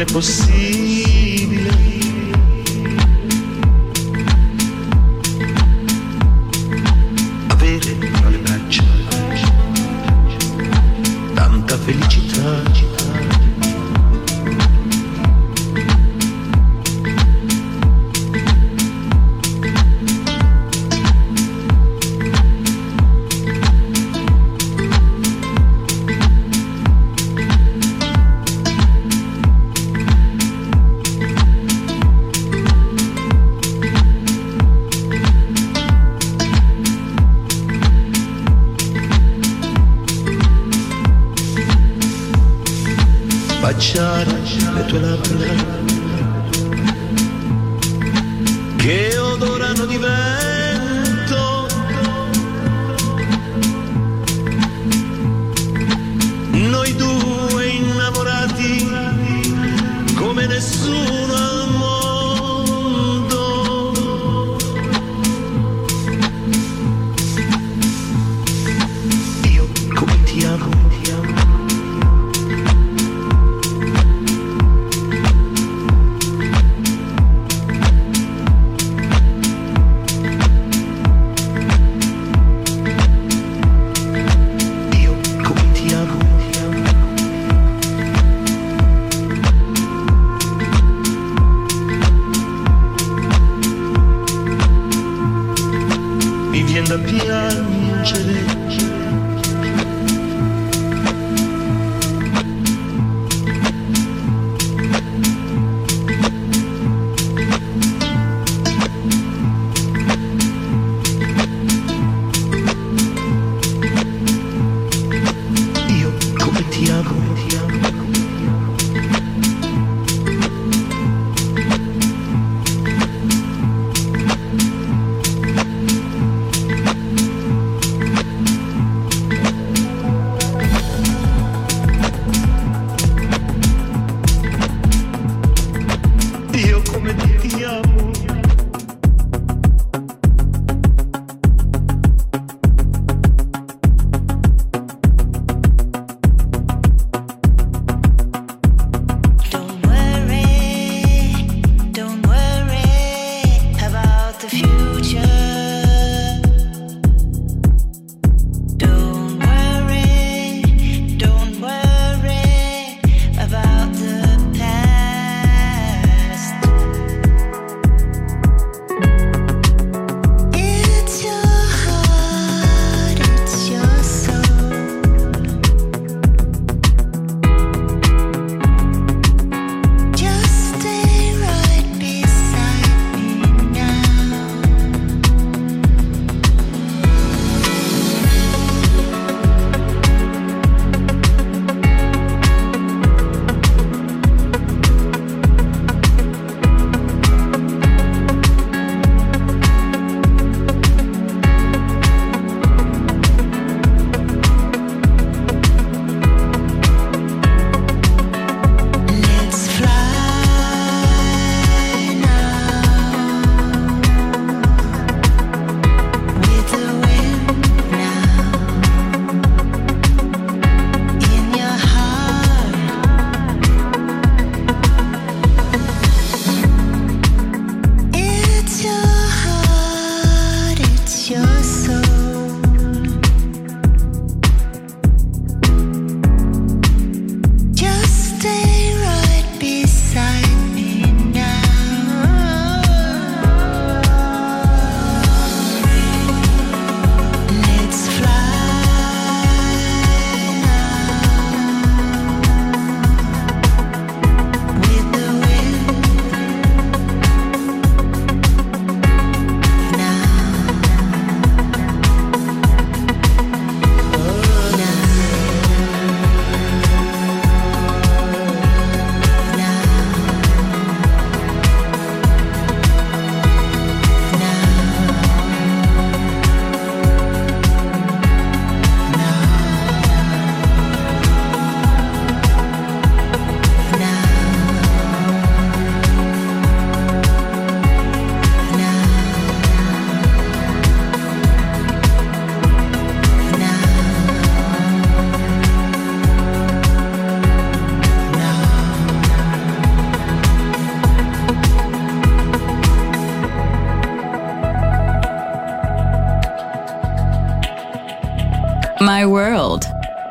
non è possibile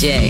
DJ.